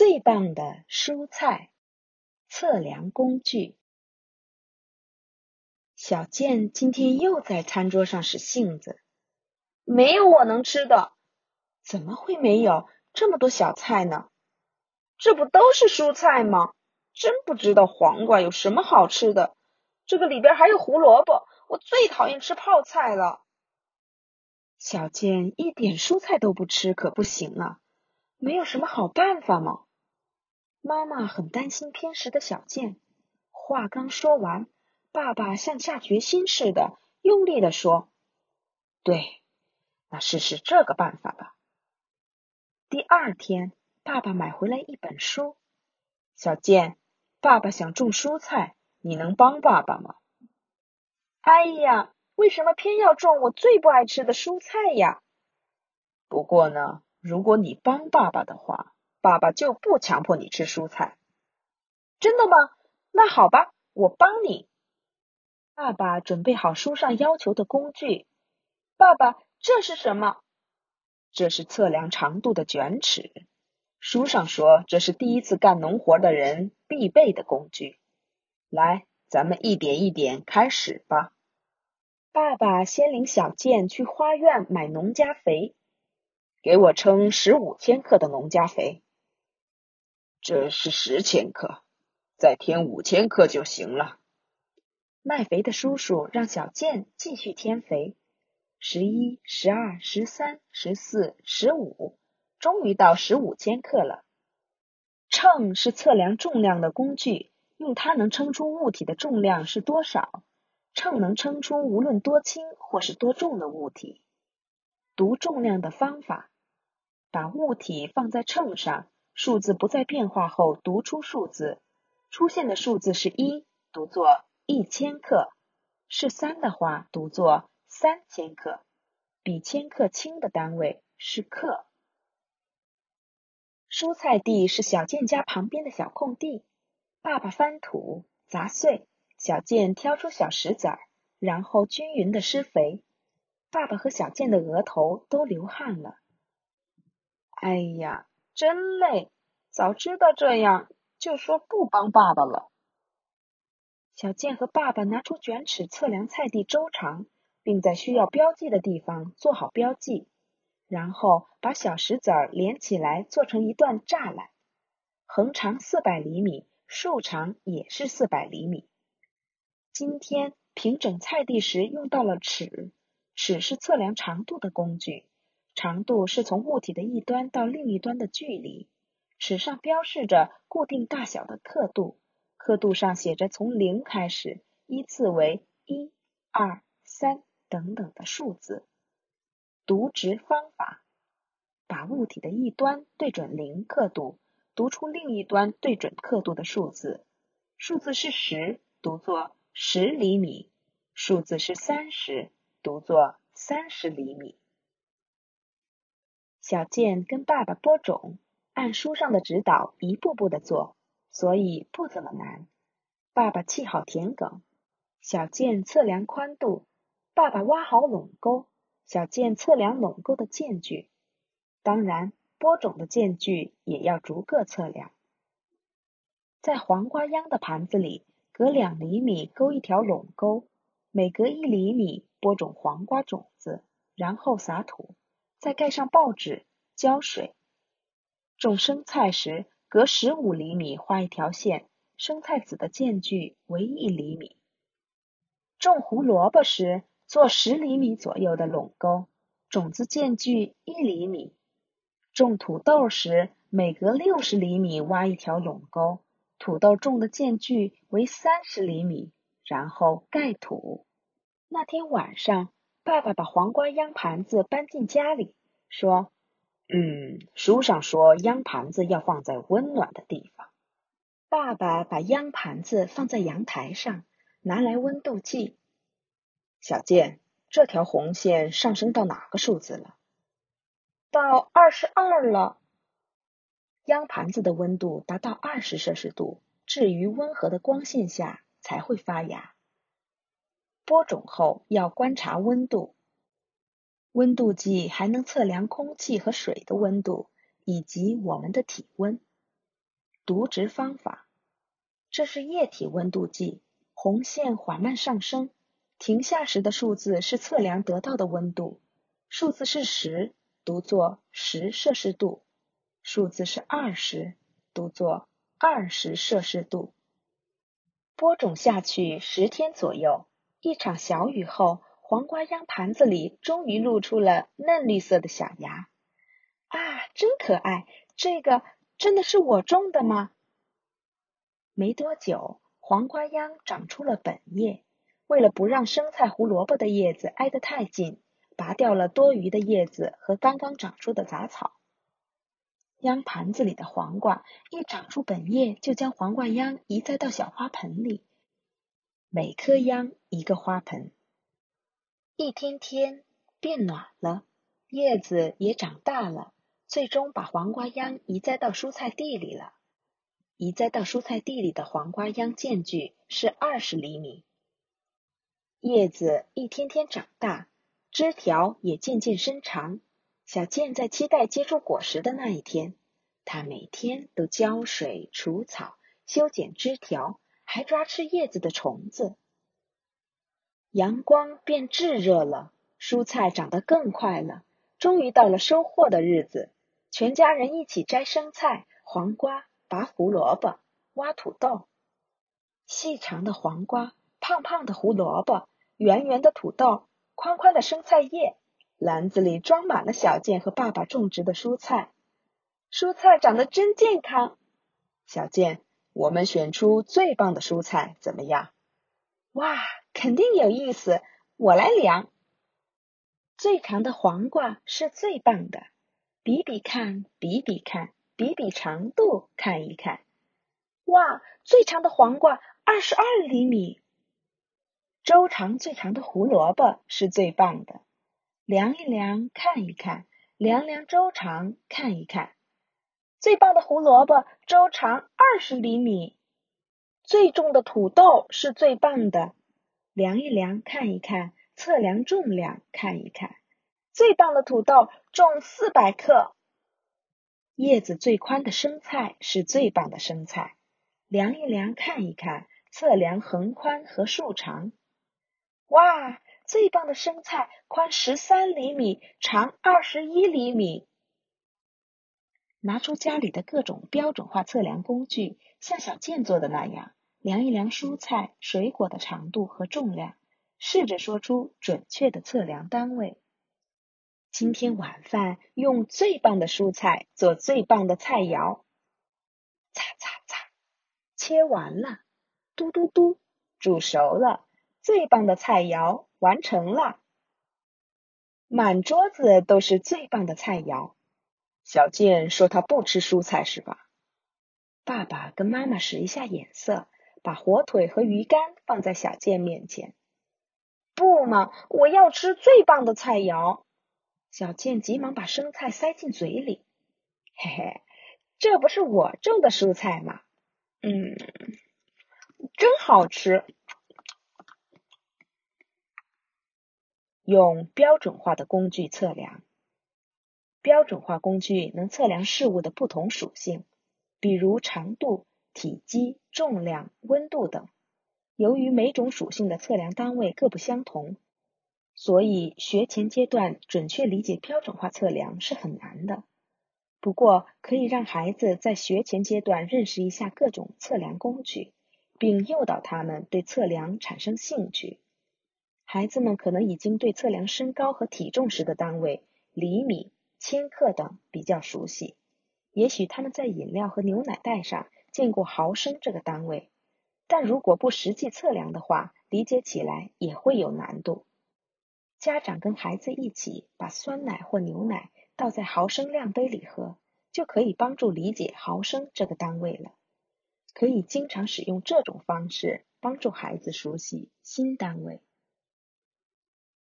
最棒的蔬菜测量工具。小健今天又在餐桌上使性子，没有我能吃的。怎么会没有？这么多小菜呢？这不都是蔬菜吗？真不知道黄瓜有什么好吃的。这个里边还有胡萝卜，我最讨厌吃泡菜了。小健一点蔬菜都不吃，可不行啊！没有什么好办法吗？妈妈很担心偏食的小健。话刚说完，爸爸像下决心似的，用力的说：“对，那试试这个办法吧。”第二天，爸爸买回来一本书。小健，爸爸想种蔬菜，你能帮爸爸吗？哎呀，为什么偏要种我最不爱吃的蔬菜呀？不过呢。如果你帮爸爸的话，爸爸就不强迫你吃蔬菜。真的吗？那好吧，我帮你。爸爸准备好书上要求的工具。爸爸，这是什么？这是测量长度的卷尺。书上说这是第一次干农活的人必备的工具。来，咱们一点一点开始吧。爸爸先领小健去花院买农家肥。给我称十五千克的农家肥，这是十千克，再添五千克就行了。卖肥的叔叔让小健继续添肥，十一、十二、十三、十四、十五，终于到十五千克了。秤是测量重量的工具，用它能称出物体的重量是多少。秤能称出无论多轻或是多重的物体。读重量的方法。把物体放在秤上，数字不再变化后，读出数字。出现的数字是一，读作一千克；是三的话，读作三千克。比千克轻的单位是克。蔬菜地是小健家旁边的小空地。爸爸翻土砸碎，小健挑出小石子儿，然后均匀的施肥。爸爸和小健的额头都流汗了。哎呀，真累！早知道这样，就说不帮爸爸了。小健和爸爸拿出卷尺测量菜地周长，并在需要标记的地方做好标记，然后把小石子儿连起来做成一段栅栏，横长四百厘米，竖长也是四百厘米。今天平整菜地时用到了尺，尺是测量长度的工具。长度是从物体的一端到另一端的距离，尺上标示着固定大小的刻度，刻度上写着从零开始，依次为一、二、三等等的数字。读值方法：把物体的一端对准零刻度，读出另一端对准刻度的数字。数字是十，读作十厘米；数字是三十，读作三十厘米。小健跟爸爸播种，按书上的指导一步步的做，所以不怎么难。爸爸砌好田埂，小健测量宽度；爸爸挖好垄沟，小健测量垄沟的间距。当然，播种的间距也要逐个测量。在黄瓜秧的盘子里，隔两厘米勾一条垄沟，每隔一厘米播种黄瓜种子，然后撒土。再盖上报纸，浇水。种生菜时，隔十五厘米画一条线，生菜籽的间距为一厘米。种胡萝卜时，做十厘米左右的垄沟，种子间距一厘米。种土豆时，每隔六十厘米挖一条垄沟，土豆种的间距为三十厘米，然后盖土。那天晚上。爸爸把黄瓜秧盘子搬进家里，说：“嗯，书上说秧盘子要放在温暖的地方。”爸爸把秧盘子放在阳台上，拿来温度计。小健，这条红线上升到哪个数字了？到二十二了。秧盘子的温度达到二十摄氏度，置于温和的光线下才会发芽。播种后要观察温度，温度计还能测量空气和水的温度以及我们的体温。读值方法。这是液体温度计，红线缓慢上升，停下时的数字是测量得到的温度。数字是十，读作十摄氏度；数字是二十，读作二十摄氏度。播种下去十天左右，一场小雨后，黄瓜秧盘子里终于露出了嫩绿色的小芽。啊，真可爱！这个真的是我种的吗？没多久，黄瓜秧长出了本叶。为了不让生菜、胡萝卜的叶子挨得太近，拔掉了多余的叶子和刚刚长出的杂草。秧盘子里的黄瓜一长出本叶，就将黄瓜秧移栽到小花盆里。每棵秧一个花盆。一天天变暖了，叶子也长大了，最终把黄瓜秧移栽到蔬菜地里了。移栽到蔬菜地里的黄瓜秧间距是二十厘米，叶子一天天长大，枝条也渐渐伸长。小健在期待结出果实的那一天，他每天都浇水、除草、修剪枝条，还抓吃叶子的虫子。阳光变炙热了，蔬菜长得更快了。终于到了收获的日子，全家人一起摘生菜、黄瓜。拔胡萝卜，挖土豆，细长的黄瓜，胖胖的胡萝卜，圆圆的土豆，宽宽的生菜叶，篮子里装满了小健和爸爸种植的蔬菜。蔬菜长得真健康。小健，我们选出最棒的蔬菜怎么样？哇，肯定有意思！我来量。最长的黄瓜是最棒的，比比看，比比看。比比长度，看一看，哇，最长的黄瓜二十二厘米。周长最长的胡萝卜是最棒的，量一量，看一看，量量周长，看一看，最棒的胡萝卜周长二十厘米。最重的土豆是最棒的，量一量，看一看，测量重量，看一看，最棒的土豆重四百克。叶子最宽的生菜是最棒的生菜，量一量，看一看，测量横宽和竖长。哇，最棒的生菜宽十三厘米，长二十一厘米。拿出家里的各种标准化测量工具，像小健做的那样，量一量蔬菜、水果的长度和重量，试着说出准确的测量单位。今天晚饭用最棒的蔬菜做最棒的菜肴。擦擦擦，切完了，嘟嘟嘟，煮熟了，最棒的菜肴完成了。满桌子都是最棒的菜肴。小健说他不吃蔬菜是吧？爸爸跟妈妈使一下眼色，把火腿和鱼干放在小健面前。不嘛，我要吃最棒的菜肴。小健急忙把生菜塞进嘴里，嘿嘿，这不是我种的蔬菜吗？嗯，真好吃。用标准化的工具测量，标准化工具能测量事物的不同属性，比如长度、体积、重量、温度等。由于每种属性的测量单位各不相同。所以，学前阶段准确理解标准化测量是很难的。不过，可以让孩子在学前阶段认识一下各种测量工具，并诱导他们对测量产生兴趣。孩子们可能已经对测量身高和体重时的单位厘米、千克等比较熟悉，也许他们在饮料和牛奶袋上见过毫升这个单位，但如果不实际测量的话，理解起来也会有难度。家长跟孩子一起把酸奶或牛奶倒在毫升量杯里喝，就可以帮助理解毫升这个单位了。可以经常使用这种方式，帮助孩子熟悉新单位。